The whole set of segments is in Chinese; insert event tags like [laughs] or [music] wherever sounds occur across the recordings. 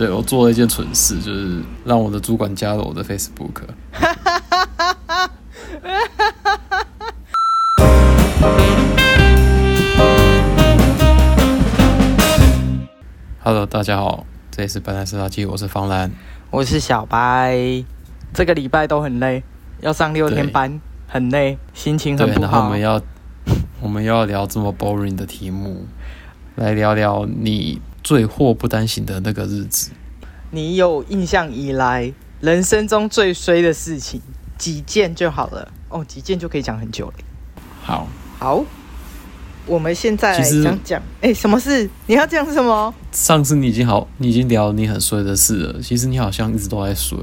对，我做了一件蠢事，就是让我的主管加了我的 Facebook。[laughs] Hello，大家好，这里是白兰斯垃圾，我是方兰，我是小白。这个礼拜都很累，要上六天班，对很累，心情很不好。然后我们要，我们要聊这么 boring 的题目，来聊聊你最祸不单行的那个日子。你有印象以来，人生中最衰的事情几件就好了。哦，几件就可以讲很久了。好，好。我们现在来讲讲，哎实，什么事？你要讲什么？上次你已经好，你已经聊你很衰的事了。其实你好像一直都在衰。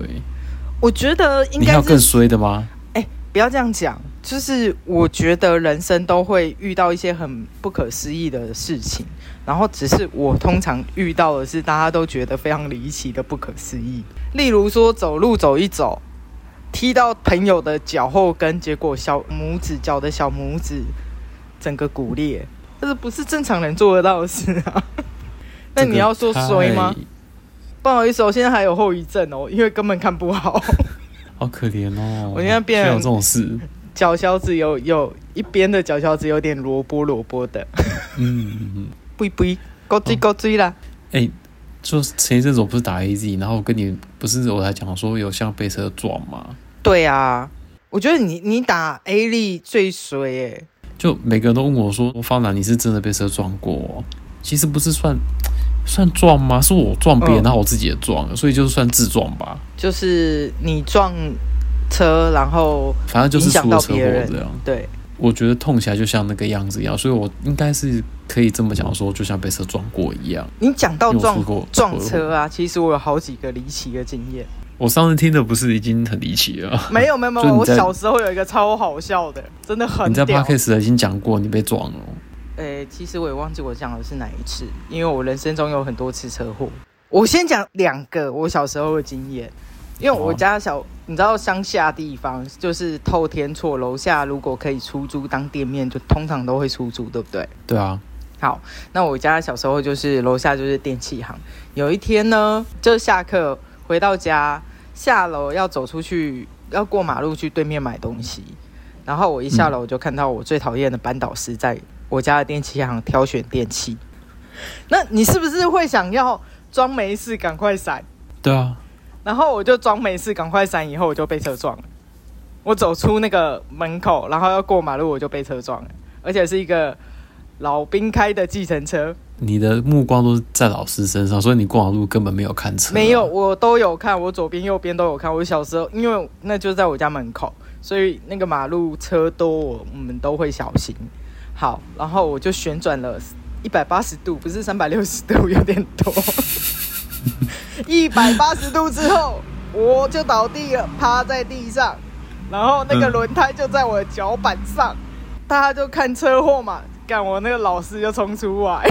我觉得应该你要更衰的吗？哎，不要这样讲。就是我觉得人生都会遇到一些很不可思议的事情，然后只是我通常遇到的是大家都觉得非常离奇的不可思议。例如说，走路走一走，踢到朋友的脚后跟，结果小拇指脚的小拇指。整个骨裂，这是不是正常人做得到的事啊？[laughs] 那你要说衰吗？不好意思，我现在还有后遗症哦，因为根本看不好。好可怜哦！我现在变成有这种事，脚小指有有一边的脚小指有点萝卜萝卜的。嗯嗯嗯，不不，高追高追啦！哎、欸，就前一阵子我不是打 AZ，然后我跟你不是我还讲说有像被车撞吗？对啊，我觉得你你打 A 力最衰哎。就每个人都问我说：“方南，你是真的被车撞过哦？”其实不是算算撞吗？是我撞别人，然后我自己也撞了，所以就是算自撞吧。就是你撞车，然后反正就是出了车祸这样。对，我觉得痛起来就像那个样子一样，所以我应该是可以这么讲说，就像被车撞过一样。你讲到撞撞车啊，其实我有好几个离奇的经验。我上次听的不是已经很离奇了？没有没有没有，我小时候有一个超好笑的，真的很。你在 Podcast 已经讲过你被撞了。诶、欸，其实我也忘记我讲的是哪一次，因为我人生中有很多次车祸。我先讲两个我小时候的经验，因为我家小，你知道乡下地方就是透天厝，楼下如果可以出租当店面，就通常都会出租，对不对？对啊。好，那我家小时候就是楼下就是电器行。有一天呢，就下课。回到家，下楼要走出去，要过马路去对面买东西。然后我一下楼就看到我最讨厌的班导师在我家的电器行挑选电器。那你是不是会想要装没事，赶快闪？对啊。然后我就装没事，赶快闪。以后我就被车撞了。我走出那个门口，然后要过马路，我就被车撞了，而且是一个老兵开的计程车。你的目光都在老师身上，所以你过马路根本没有看车啊。没有，我都有看，我左边右边都有看。我小时候，因为那就在我家门口，所以那个马路车多，我们都会小心。好，然后我就旋转了一百八十度，不是三百六十度，有点多。[laughs] 一百八十度之后，我就倒地了，趴在地上，然后那个轮胎就在我的脚板上，嗯、大家就看车祸嘛。干我那个老师就冲出来，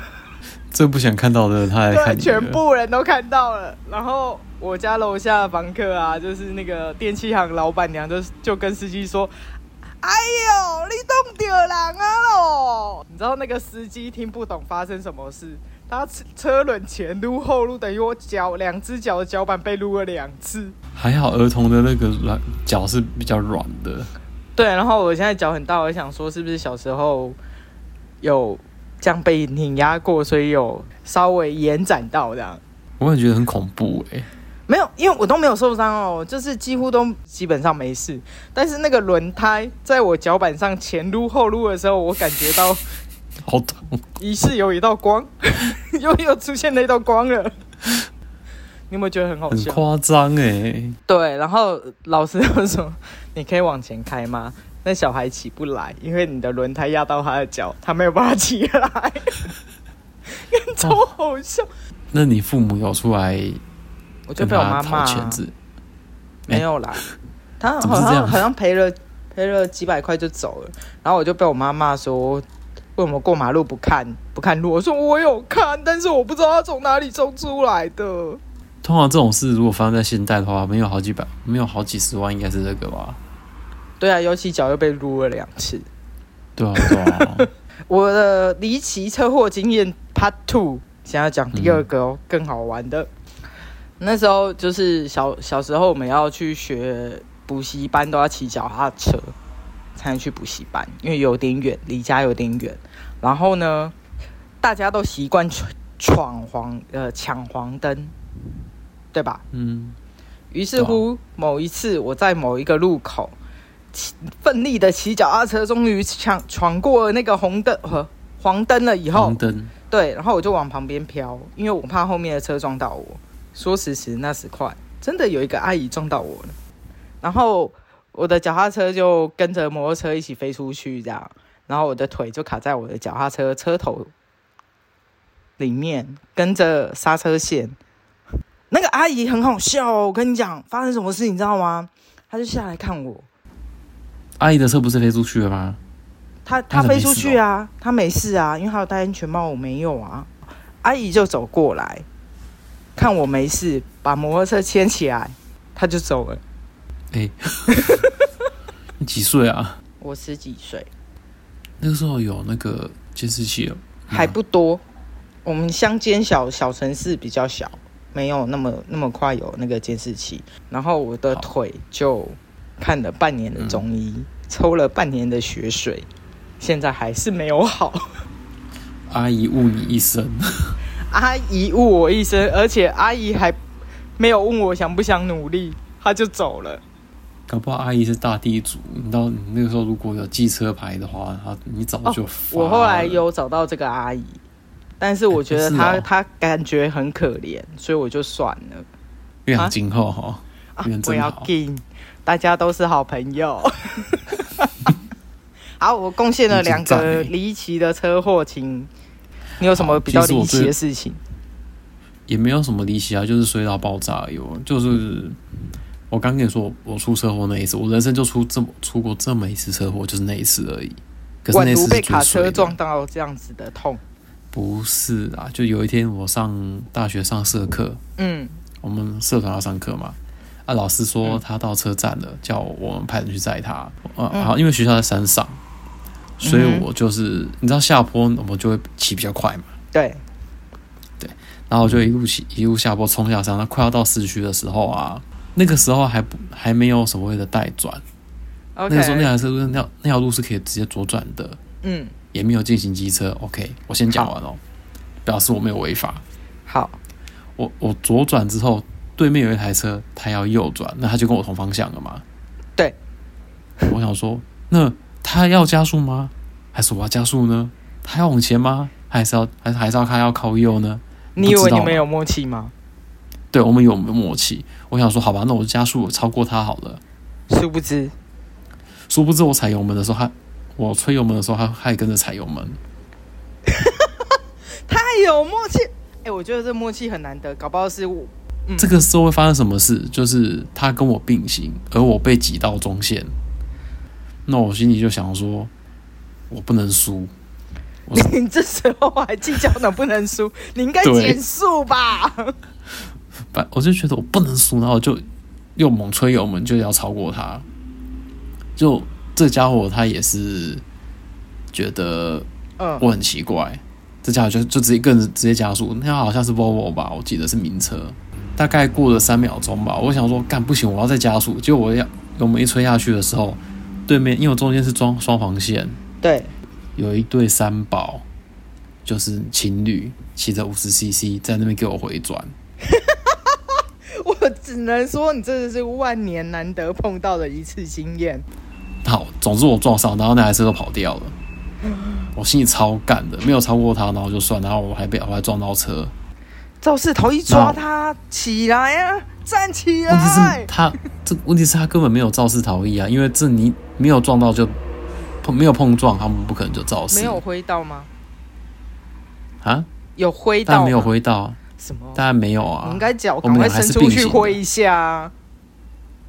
[laughs] 最不想看到的他全部人都看到了。然后我家楼下的房客啊，就是那个电器行老板娘就，就就跟司机说：“哎呦，你弄丢人啊喽！”你知道那个司机听不懂发生什么事，他车轮前撸后撸，等于我脚两只脚的脚板被撸了两次。还好儿童的那个软脚是比较软的。对，然后我现在脚很大，我想说是不是小时候。有这样被碾压过，所以有稍微延展到这样。我也觉得很恐怖哎、欸。没有，因为我都没有受伤哦，就是几乎都基本上没事。但是那个轮胎在我脚板上前撸后撸的时候，我感觉到好痛，疑似有一道光，[laughs] 又又出现那道光了。你有没有觉得很好笑？很夸张哎。对，然后老师就说：“你可以往前开吗？”那小孩起不来，因为你的轮胎压到他的脚，他没有办法起来，[laughs] 超好笑。那你父母有出来？我就被我妈骂。欸、没有啦，他好像好像赔了赔了几百块就走了，然后我就被我妈骂说，为什么过马路不看不看路？我说我有看，但是我不知道他从哪里冲出来的。通常这种事如果发生在现代的话，没有好几百，没有好几十万，应该是这个吧。对啊，尤其脚又被撸了两次。对啊，对啊。[laughs] 我的离奇车祸经验 Part Two，想要讲第二个哦，嗯、更好玩的。那时候就是小小时候，我们要去学补习班，都要骑脚踏车才能去补习班，因为有点远，离家有点远。然后呢，大家都习惯闯闯黄呃抢黄灯，对吧？嗯。于是乎，某一次我在某一个路口，奋力的骑脚踏车，终于抢闯过了那个红灯和黄灯了。以后，黄灯对，然后我就往旁边飘，因为我怕后面的车撞到我。说时迟，那时快，真的有一个阿姨撞到我了，然后我的脚踏车就跟着摩托车一起飞出去，这样，然后我的腿就卡在我的脚踏车车头里面，跟着刹车线。那个阿姨很好笑哦，我跟你讲，发生什么事你知道吗？她就下来看我。阿姨的车不是飞出去了吗？她她飞出去啊，她没事啊，因为她有戴安全帽，我没有啊。阿姨就走过来，看我没事，把摩托车牵起来，她就走了。哎、欸，[laughs] 你几岁啊？我十几岁。那个时候有那个监视器了？还不多。我们乡间小小城市比较小。没有那么那么快有那个监视器，然后我的腿就看了半年的中医，嗯、抽了半年的血水，现在还是没有好。[laughs] 阿姨误你一生，阿姨误我一生，而且阿姨还没有问我想不想努力，她就走了。搞不好阿姨是大地主，你知道你那个时候如果有机车牌的话，她你早就、哦。我后来有找到这个阿姨。但是我觉得她、欸哦、他感觉很可怜，所以我就算了。愿长今后哈，不要紧，大家都是好朋友。[laughs] 好，我贡献了两个离奇的车祸情，你有什么比较离奇的事情？也没有什么离奇啊，就是隧道爆炸有，就是我刚跟你说，我出车祸那一次，我人生就出这么出过这么一次车祸，就是那一次而已。可是那次是被卡车撞到这样子的痛。不是啊，就有一天我上大学上社课，嗯，我们社团要上课嘛，啊，老师说他到车站了，嗯、叫我们派人去载他，啊，好，因为学校在山上，所以我就是、嗯、你知道下坡我们就会骑比较快嘛，对，对，然后我就一路骑一路下坡冲下山，那快要到市区的时候啊，那个时候还不还没有所谓的带转.那个时候那条车路那那条路是可以直接左转的，嗯。也没有进行机车，OK，我先讲完哦，表示我没有违法。好，我我左转之后，对面有一台车，他要右转，那他就跟我同方向了嘛？对。我想说，那他要加速吗？还是我要加速呢？他要往前吗？还是要还是还是要他要靠右呢？你以为你们有默契吗？对，我们有默契。我想说，好吧，那我加速超过他好了。殊不知，殊不知我踩油门的时候，他。我吹油门的时候，他他也跟着踩油门，[laughs] 太有默契。哎、欸，我觉得这默契很难得，搞不好是我。嗯、这个时候会发生什么事？就是他跟我并行，而我被挤到中线。那我心里就想说，我不能输。[laughs] 你这时候还计较能不能输？你应该减速吧？不，我就觉得我不能输，然后就又猛吹油门，就要超过他，就。这家伙他也是觉得我很奇怪，嗯、这家伙就就直接跟着直接加速，那好像是 Volvo 吧，我记得是名车。大概过了三秒钟吧，我想说干不行，我要再加速。结果我要油门一吹下去的时候，对面因为我中间是装双黄线，对，有一对三宝，就是情侣骑着五十 CC 在那边给我回转。[laughs] 我 [laughs] 只能说，你真的是万年难得碰到的一次经验。好，总之我撞上，然后那台车都跑掉了。[gasps] 我心里超干的，没有超过他，然后就算，然后我还被我还撞到车。肇事逃逸抓他起来呀、啊，站起来！问题是他这问题是他根本没有肇事逃逸啊，因为这你没有撞到就碰没有碰撞，他们不可能就肇事。没有挥到吗？啊？有挥到？但没有挥到？什么？当然没有啊！你应该脚赶快伸出去挥一下啊。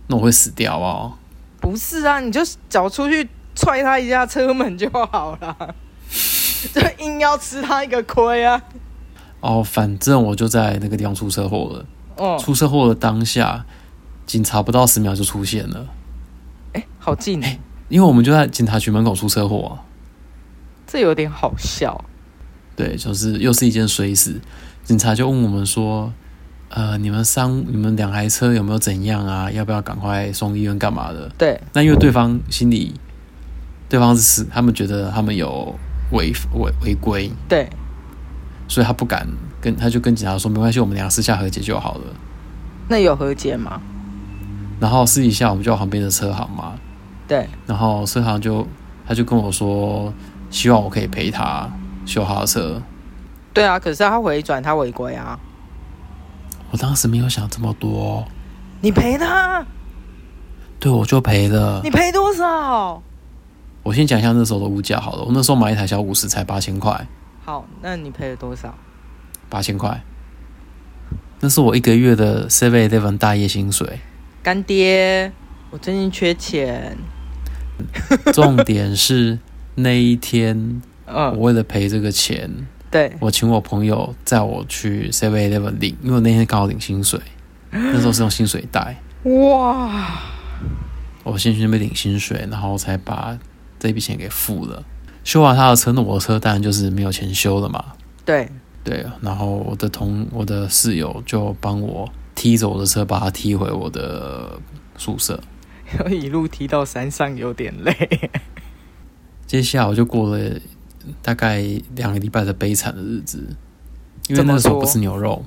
那我会死掉哦！不是啊，你就脚出去踹他一下车门就好了，[laughs] 就硬要吃他一个亏啊！哦，反正我就在那个地方出车祸了。哦，出车祸的当下，警察不到十秒就出现了。哎，好近哎！因为我们就在警察局门口出车祸，这有点好笑。对，就是又是一件衰事。警察就问我们说：“呃，你们三你们两台车有没有怎样啊？要不要赶快送医院干嘛的？”对。那因为对方心里，对方是他们觉得他们有违违违规，对，所以他不敢跟，他就跟警察说：“没关系，我们俩私下和解就好了。”那有和解吗？然后私底下我们就旁边的车行嘛，对。然后车行就他就跟我说，希望我可以陪他修他的车。对啊，可是他回转，他违规啊！我当时没有想这么多。你赔他？对，我就赔了。你赔多少？我先讲一下那时候的物价好了。我那时候买一台小五十才八千块。好，那你赔了多少？八千块。那是我一个月的 Seven Eleven 大夜薪水。干爹，我最近缺钱。重点是那一天，[laughs] 我为了赔这个钱。对，我请我朋友载我去 Seven Eleven 领，因为我那天刚好领薪水，那时候是用薪水袋。哇！我先去那边领薪水，然后才把这笔钱给付了。修完他的车，那我的车当然就是没有钱修了嘛。对对，然后我的同我的室友就帮我踢着我的车，把他踢回我的宿舍。[laughs] 一路踢到山上有点累。接下来我就过了。大概两个礼拜的悲惨的日子，因为那时候不吃牛肉，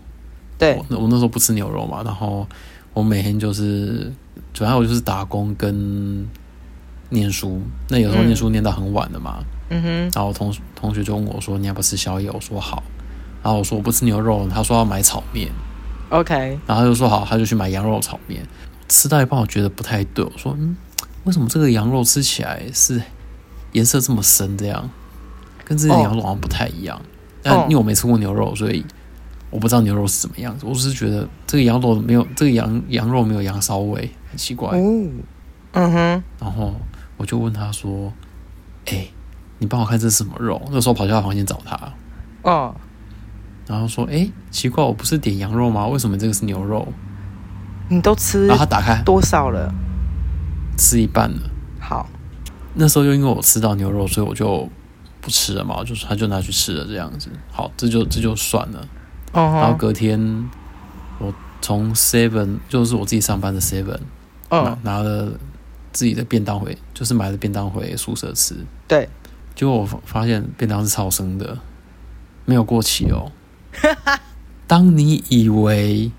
对，我我那时候不吃牛肉嘛，然后我每天就是主要我就是打工跟念书，那有时候念书念到很晚的嘛，嗯哼，然后同同学就问我说，你要不要吃宵夜？我说好，然后我说我不吃牛肉，他说要买炒面，OK，然后他就说好，他就去买羊肉炒面，吃到一半我觉得不太对，我说嗯，为什么这个羊肉吃起来是颜色这么深这样？跟之前羊肉好像不太一样，但因为我没吃过牛肉，所以我不知道牛肉是什么样子。我只是觉得这个羊肉没有这个羊羊肉没有羊骚味，很奇怪。嗯哼。然后我就问他说：“哎，你帮我看这是什么肉？”那时候跑去他房间找他。哦。然后说：“哎，奇怪，我不是点羊肉吗？为什么这个是牛肉？”你都吃？然后他打开多少了？吃一半了。好。那时候就因为我吃到牛肉，所以我就。不吃了嘛，就是他就拿去吃了这样子。好，这就这就算了。Uh-huh. 然后隔天我从 Seven，就是我自己上班的 Seven，嗯，拿了自己的便当回，就是买了便当回宿舍吃。对，结果我发现便当是超生的，没有过期哦。[laughs] 当你以为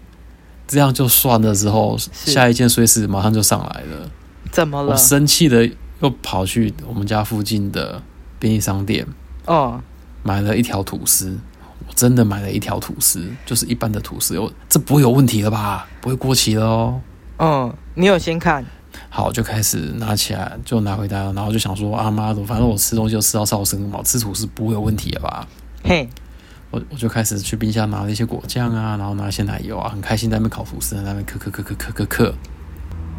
这样就算了之后，下一件碎事马上就上来了。怎么了？我生气的又跑去我们家附近的。便利商店哦，买了一条吐司，我真的买了一条吐司，就是一般的吐司，我这不会有问题了吧？不会过期了哦。嗯，你有先看？好，就开始拿起来，就拿回家，然后就想说啊妈的，反正我吃东西就吃到超生嘛，吃吐司不会有问题了吧？嘿，我我就开始去冰箱拿了一些果酱啊，然后拿一些奶油啊，很开心在那边烤吐司，在那边嗑嗑嗑嗑嗑嗑嗑，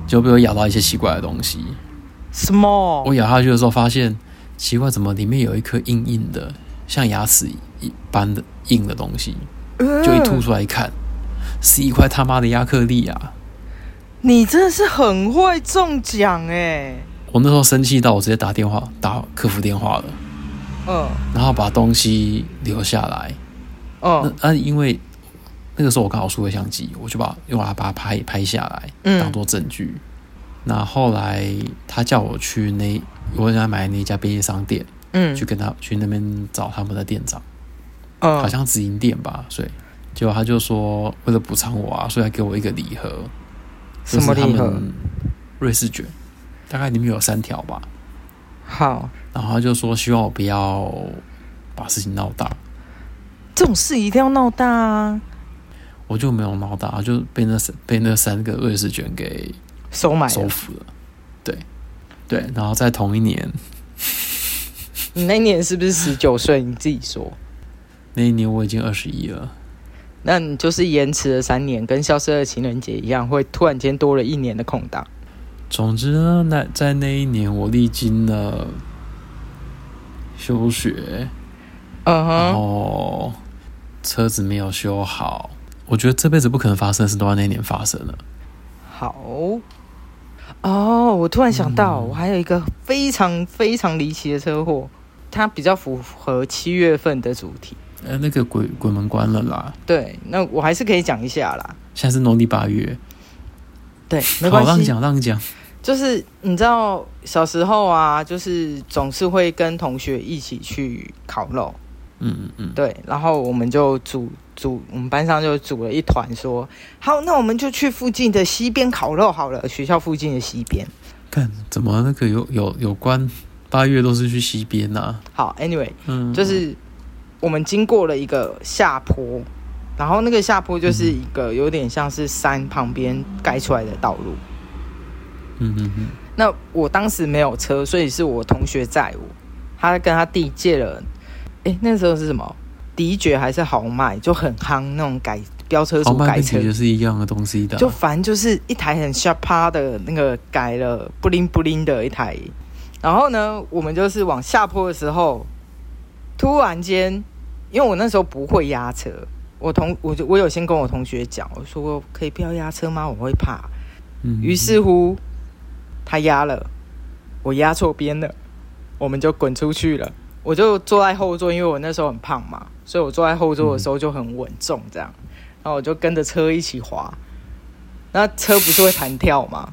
就被我咬到一些奇怪的东西。什么？我咬下去的时候发现。奇怪，怎么里面有一颗硬硬的，像牙齿一般的硬的东西？就一吐出来一看，是一块他妈的亚克力啊！你真的是很会中奖哎！我那时候生气到我直接打电话打客服电话了，嗯，然后把东西留下来，嗯，那、啊、因为那个时候我刚好数位相机，我就把用来把它拍拍下来，嗯，当做证据。那后来他叫我去那。我想买那家便利商店，嗯，去跟他去那边找他们的店长，嗯，好像直营店吧，所以。结果他就说为了补偿我啊，所以他给我一个礼盒，什么礼盒？瑞士卷，大概里面有三条吧。好，然后他就说希望我不要把事情闹大，这种事一定要闹大啊！我就没有闹大，就被那三被那三个瑞士卷给收买收服了，对。对，然后在同一年，你 [laughs] 那一年是不是十九岁？你自己说。那一年我已经二十一了，那你就是延迟了三年，跟消失的情人节一样，会突然间多了一年的空档。总之呢，那在那一年，我历经了休学，嗯哼，然后车子没有修好，我觉得这辈子不可能发生的事都在那一年发生了。好。哦，我突然想到，我还有一个非常非常离奇的车祸，它比较符合七月份的主题。呃，那个鬼鬼门关了啦。对，那我还是可以讲一下啦。现在是农历八月。对，没关系。让你讲，让你讲。就是你知道小时候啊，就是总是会跟同学一起去烤肉。嗯嗯嗯。对，然后我们就组组，我们班上就组了一团，说好，那我们就去附近的溪边烤肉好了。学校附近的溪边。看，怎么那个有有有关八月都是去溪边呐？好，Anyway，嗯，就是我们经过了一个下坡，然后那个下坡就是一个有点像是山旁边盖出来的道路。嗯嗯嗯。那我当时没有车，所以是我同学载我，他跟他弟借了，哎，那时候是什么？迪爵还是豪迈？就很夯那种改。飙车族改车就是一样的东西的，就反正就是一台很 sharp 的那个改了布灵布灵的一台，然后呢，我们就是往下坡的时候，突然间，因为我那时候不会压车，我同我就我有先跟我同学讲，我说可以不要压车吗？我会怕。嗯，于是乎他压了，我压错边了，我们就滚出去了。我就坐在后座，因为我那时候很胖嘛，所以我坐在后座的时候就很稳重，这样。然后我就跟着车一起滑，那车不是会弹跳吗？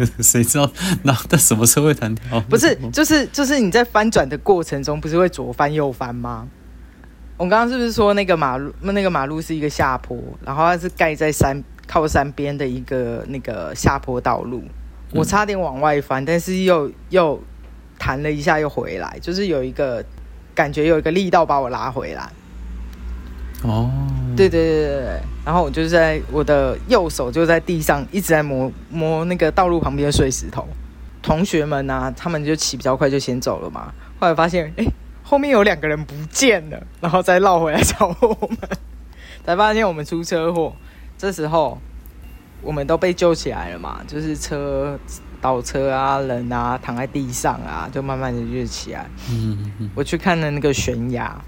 [laughs] 谁知道那那什么车会弹跳？不是，就是就是你在翻转的过程中，不是会左翻右翻吗？我刚刚是不是说那个马路那个马路是一个下坡，然后它是盖在山靠山边的一个那个下坡道路？我差点往外翻，但是又又弹了一下又回来，就是有一个感觉有一个力道把我拉回来。哦，对对对对对，然后我就在我的右手就在地上一直在摸摸那个道路旁边的碎石头。同学们呢、啊，他们就骑比较快，就先走了嘛。后来发现，哎，后面有两个人不见了，然后再绕回来找我们，[laughs] 才发现我们出车祸。这时候我们都被救起来了嘛，就是车倒车啊，人啊躺在地上啊，就慢慢的就起来。嗯嗯嗯，我去看了那个悬崖，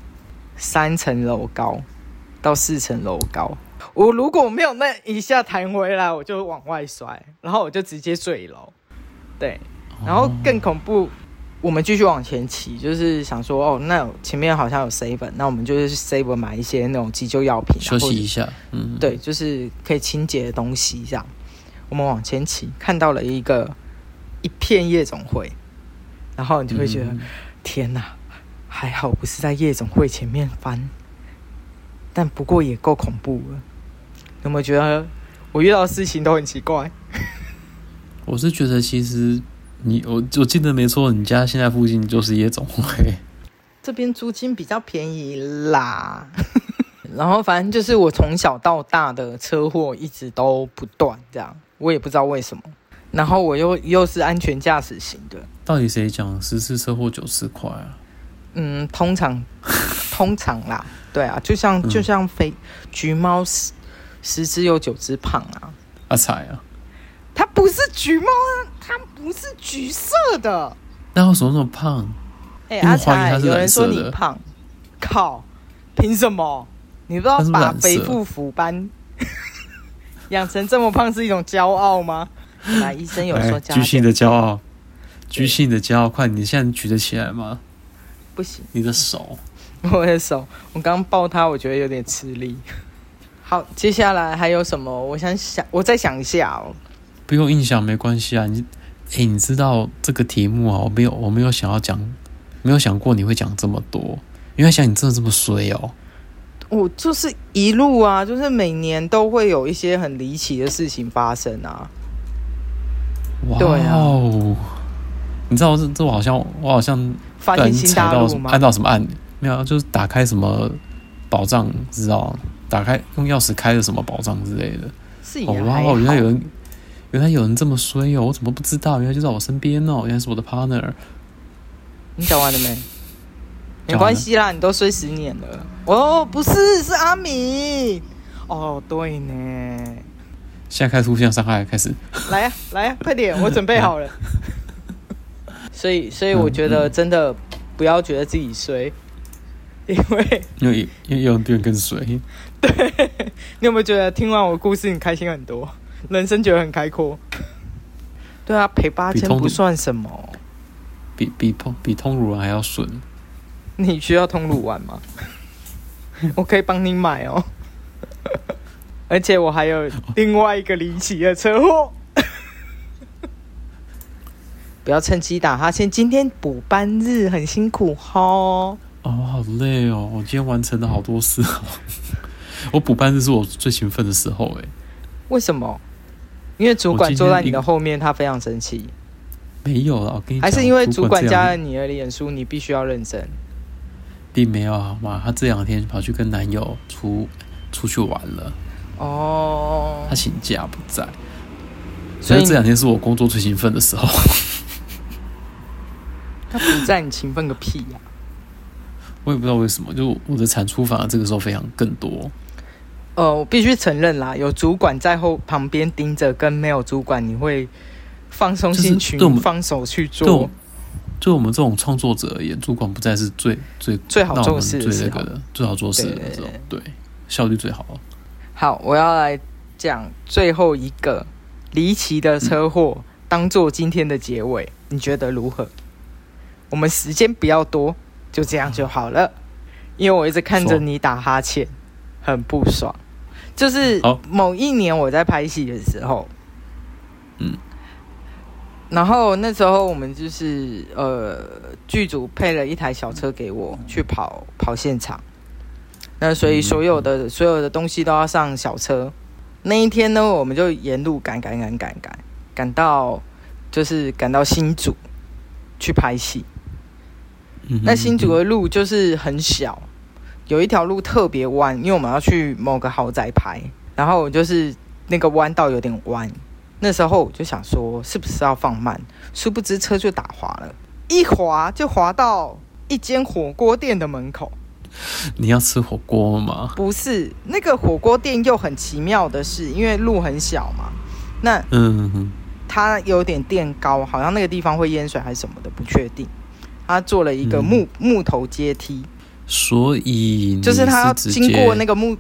三层楼高。到四层楼高，我如果没有那一下弹回来，我就往外摔，然后我就直接坠楼。对，然后更恐怖，我们继续往前骑，就是想说，哦，那前面好像有 seven，那我们就是 seven 买一些那种急救药品，休息一下。嗯，对，就是可以清洁的东西这样。我们往前骑，看到了一个一片夜总会，然后你就会觉得，嗯、天哪，还好不是在夜总会前面翻。但不过也够恐怖了，有没有觉得我遇到的事情都很奇怪？[laughs] 我是觉得其实你我我记得没错，你家现在附近就是夜总会。这边租金比较便宜啦，[laughs] 然后反正就是我从小到大的车祸一直都不断，这样我也不知道为什么。然后我又又是安全驾驶型的，到底谁讲十次车祸九次快啊？嗯，通常 [laughs] 通常啦。对啊，就像就像肥橘猫十十只有九只胖啊！阿彩啊，它不是橘猫啊，它不是橘色的。那为什么那么胖？哎、欸，阿彩，有人说你胖，靠，凭什么？你不知道把肥妇虎斑养成这么胖是一种骄傲吗？来，医生有说骄傲。巨性的骄傲，巨性的骄傲，快！你现在举得起来吗？不行，你的手。我的手，我刚抱他，我觉得有点吃力。好，接下来还有什么？我想想，我再想一下哦。不用印象，没关系啊。你，哎、欸，你知道这个题目啊？我没有，我没有想要讲，没有想过你会讲这么多。因为想你真的这么衰哦。我就是一路啊，就是每年都会有一些很离奇的事情发生啊。哇哦！啊、你知道这这我好像我好像发现新大陆吗？按到什么按？没有，就是打开什么宝藏，知道？打开用钥匙开的什么宝藏之类的。是哦，哇哦，原来有人，原来有人这么衰哦！我怎么不知道？原来就在我身边哦！原来是我的 partner。你讲完了没？没关系啦，你都睡十年了。哦，不是，是阿米。哦，对呢。现在开始互相伤害，开始。来呀，来呀，快点，我准备好了。[laughs] 所以，所以我觉得真的不要觉得自己衰。因为因为因为有人变更衰，[laughs] 对，你有没有觉得听完我故事你开心很多，人生觉得很开阔？对啊，赔八千不算什么，比比通比通乳还要顺。你需要通乳丸吗？[laughs] 我可以帮你买哦。[laughs] 而且我还有另外一个离奇的车祸。[laughs] 不要趁机打哈欠，今天补班日很辛苦哈。哦，好累哦！我今天完成了好多事哦。我补班日是我最兴奋的时候哎。为什么？因为主管坐在你的后面，他非常生气。没有了，我跟你讲，还是因为主管加了你的脸书，你必须要认真。并没有好吗？她这两天跑去跟男友出出去玩了。哦。她请假不在，所以这两天是我工作最兴奋的时候。[laughs] 他不在，你勤奋个屁呀！我也不知道为什么，就我的产出反而这个时候非常更多。呃，我必须承认啦，有主管在后旁边盯着，跟没有主管，你会。放松心情，放手去做。对，就我们这种创作者而言，主管不再是最最最好做事、最那个的、最好做事的这种，对，效率最好。好，我要来讲最后一个离奇的车祸，嗯、当做今天的结尾，你觉得如何？我们时间不要多，就这样就好了。因为我一直看着你打哈欠，很不爽。就是某一年我在拍戏的时候，嗯。然后那时候我们就是呃剧组配了一台小车给我去跑跑现场，那所以所有的所有的东西都要上小车。那一天呢，我们就沿路赶赶赶赶赶赶到就是赶到新竹去拍戏。那新竹的路就是很小，有一条路特别弯，因为我们要去某个豪宅拍，然后就是那个弯道有点弯。那时候我就想说，是不是要放慢？殊不知车就打滑了，一滑就滑到一间火锅店的门口。你要吃火锅吗？不是，那个火锅店又很奇妙的是，因为路很小嘛，那嗯，它有点垫高，好像那个地方会淹水还是什么的，不确定。他做了一个木、嗯、木头阶梯，所以就是他要经过那个木。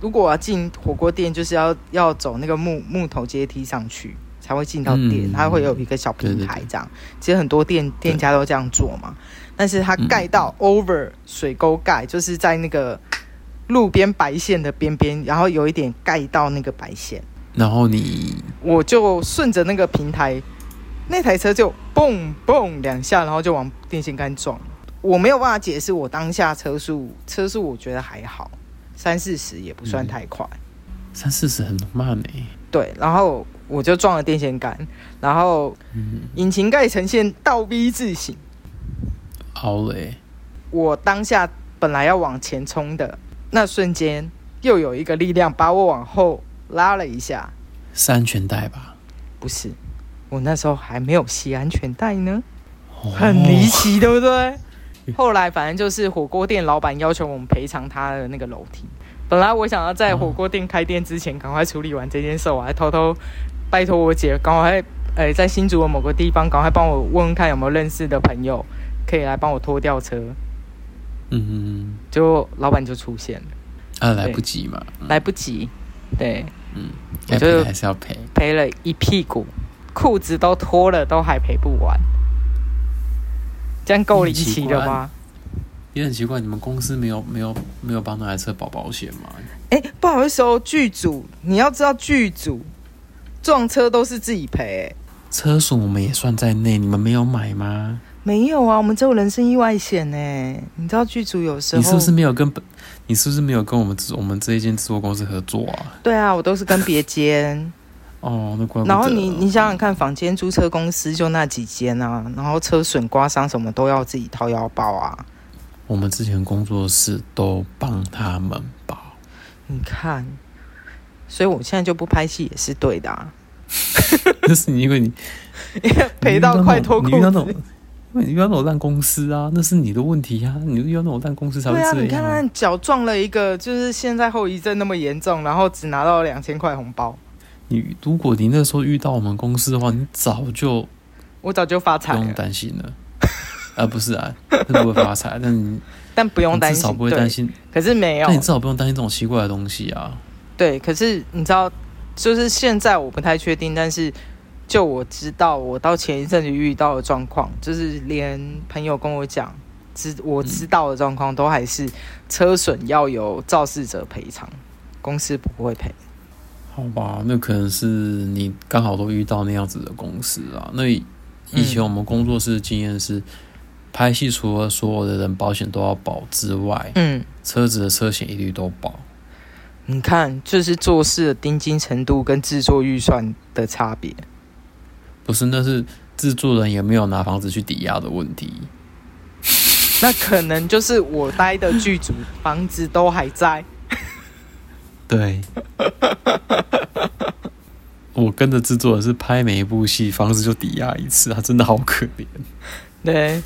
如果我要进火锅店，就是要要走那个木木头阶梯上去，才会进到店。嗯、它会有一个小平台这样。对对对，其实很多店店家都这样做嘛。但是它盖到 over 水沟盖，就是在那个路边白线的边边，然后有一点盖到那个白线。然后你，我就顺着那个平台，那台车就蹦蹦两下，然后就往电线杆撞。我没有办法解释我当下车速，车速我觉得还好。三四十也不算太快，嗯、三四十很慢呢。对，然后我就撞了电线杆，然后引擎盖呈现倒 V 字形。好嘞！我当下本来要往前冲的那瞬间，又有一个力量把我往后拉了一下。是安全带吧？不是，我那时候还没有系安全带呢，哦、很离奇，对不对？[laughs] 后来反正就是火锅店老板要求我们赔偿他的那个楼梯。本来我想要在火锅店开店之前赶快处理完这件事，我还偷偷拜托我姐赶快，呃，在新竹的某个地方赶快帮我问问看有没有认识的朋友可以来帮我拖吊车。嗯哼，就老板就出现了。啊，来不及嘛？来不及。对，嗯，我就还是要赔，赔了一屁股，裤子都脱了，都还赔不完。这样够离奇的吗？也很奇怪，你们公司没有没有没有帮那台车保保险吗？哎、欸，不好意思哦，剧组，你要知道剧组撞车都是自己赔、欸，车损我们也算在内，你们没有买吗？没有啊，我们只有人身意外险呢。你知道剧组有时候，你是不是没有跟本你是不是没有跟我们我们这一间制作公司合作啊？对啊，我都是跟别间。哦，那怪不得。然后你你想想看，房间租车公司就那几间啊，然后车损、刮伤什么都要自己掏腰包啊。我们之前工作室都帮他们包。你看，所以我现在就不拍戏也是对的啊。[laughs] 那是你因为你 [laughs] 赔到快脱裤子，因为你遇到那种烂公司啊，那是你的问题啊。你遇到那种烂公司才会这样。对啊，你看看脚撞了一个，就是现在后遗症那么严重，然后只拿到两千块红包。你如果你那时候遇到我们公司的话，你早就我早就发财，不用担心了。[laughs] 啊，不是啊，那不会发财，但你 [laughs] 但不用担心，至少不会担心。可是没有，但你至少不用担心这种奇怪的东西啊。对，可是你知道，就是现在我不太确定，但是就我知道，我到前一阵子遇到的状况，就是连朋友跟我讲，知我知道的状况，都还是车损要由肇事者赔偿，公司不会赔。好吧，那可能是你刚好都遇到那样子的公司啊。那以前我们工作室的经验是，拍戏除了所有的人保险都要保之外，嗯，车子的车险一律都保。你看，就是做事的盯紧程度跟制作预算的差别。不是，那是制作人有没有拿房子去抵押的问题。那可能就是我待的剧组房子都还在。对。我跟着制作人是拍每一部戏，房子就抵押一次，他真的好可怜。[laughs] 对。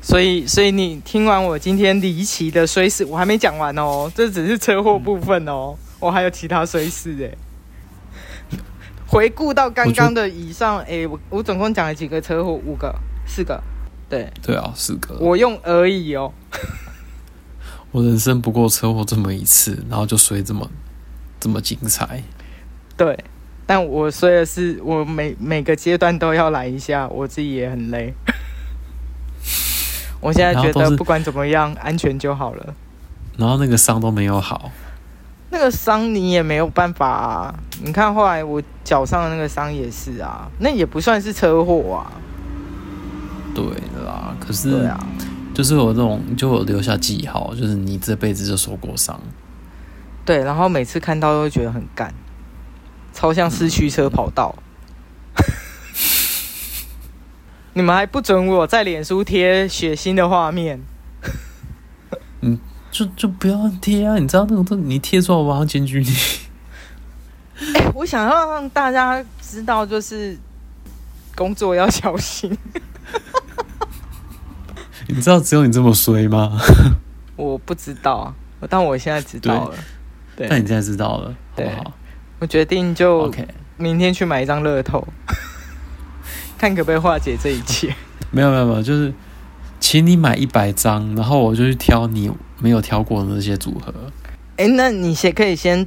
所以，所以你听完我今天离奇的衰事，我还没讲完哦，这只是车祸部分哦，[laughs] 我还有其他衰事哎。回顾到刚刚的以上，哎，我我总共讲了几个车祸？五个、四个？对，对啊，四个。我用而已哦。[laughs] 我人生不过车祸这么一次，然后就衰这么这么精彩。对，但我衰的是，我每每个阶段都要来一下，我自己也很累。[laughs] 我现在觉得不管怎么样，安全就好了。然后那个伤都没有好，那个伤你也没有办法啊。你看后来我脚上的那个伤也是啊，那也不算是车祸啊。对啦，可是对啊，就是有这种就有留下记号，就是你这辈子就受过伤。对，然后每次看到都会觉得很干，超像四驱车跑道。嗯 [laughs] 你们还不准我在脸书贴血腥的画面？嗯，就就不要贴啊！你知道那种都你贴出来，我马上检举你。哎、欸，我想要让大家知道，就是工作要小心。你知道只有你这么衰吗？[laughs] 我不知道，但我现在知道了。对，但你现在知道了，对好不好？我决定就明天去买一张乐透。[laughs] 看可不可以化解这一切？没有没有没有，就是请你买一百张，然后我就去挑你没有挑过的那些组合。哎，那你先可以先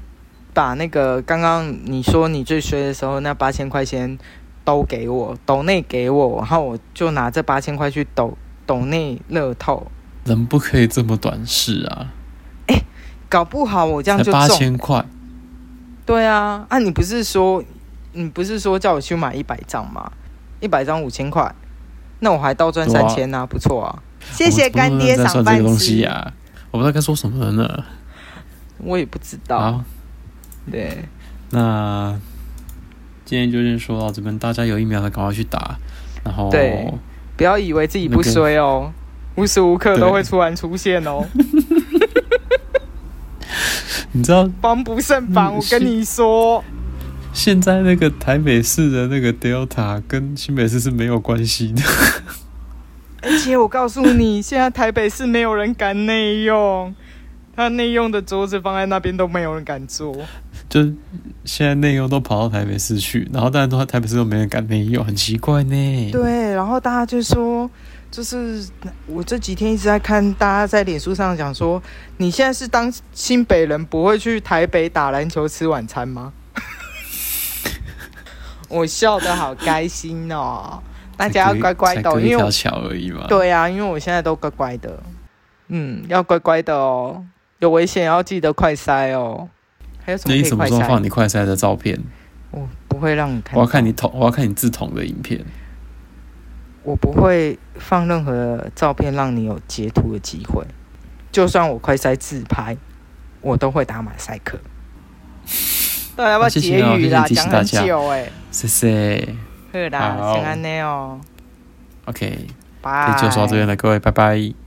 把那个刚刚你说你最衰的时候那八千块钱都给我，抖内给我，然后我就拿这八千块去抖抖内乐透。人不可以这么短视啊！哎，搞不好我这样就八千块。对啊，啊，你不是说你不是说叫我去买一百张吗？一百张五千块，那我还倒赚三千呢，不错啊！谢谢干爹赏饭吃呀！我不知道该说什么呢，我也不知道。对，那今天就先说到这边，大家有疫苗的赶快去打，然后对，不要以为自己不衰哦，那个、无时无刻都会突然出现哦。[laughs] 你知道防不胜防，我跟你说。现在那个台北市的那个 Delta 跟新北市是没有关系的，而且我告诉你，[laughs] 现在台北市没有人敢内用，他内用的桌子放在那边都没有人敢坐，就现在内用都跑到台北市去，然后大家都在台北市都没人敢内用，很奇怪呢。对，然后大家就说，就是我这几天一直在看大家在脸书上讲说，你现在是当新北人不会去台北打篮球吃晚餐吗？[laughs] 我笑得好开心哦！大家要乖乖的，因为条桥而已嘛。对啊，因为我现在都乖乖的，嗯，要乖乖的哦。有危险要记得快塞哦。还有什么？那你什么时候放你快塞的照片？我不会让你看。我要看你捅，我要看你自捅的影片。我不会放任何照片让你有截图的机会。就算我快塞自拍，我都会打马赛克。对，要不要结语啦？讲很久哎，谢谢。好啦，先安内哦。OK，拜。就说到这边了，各位，拜拜。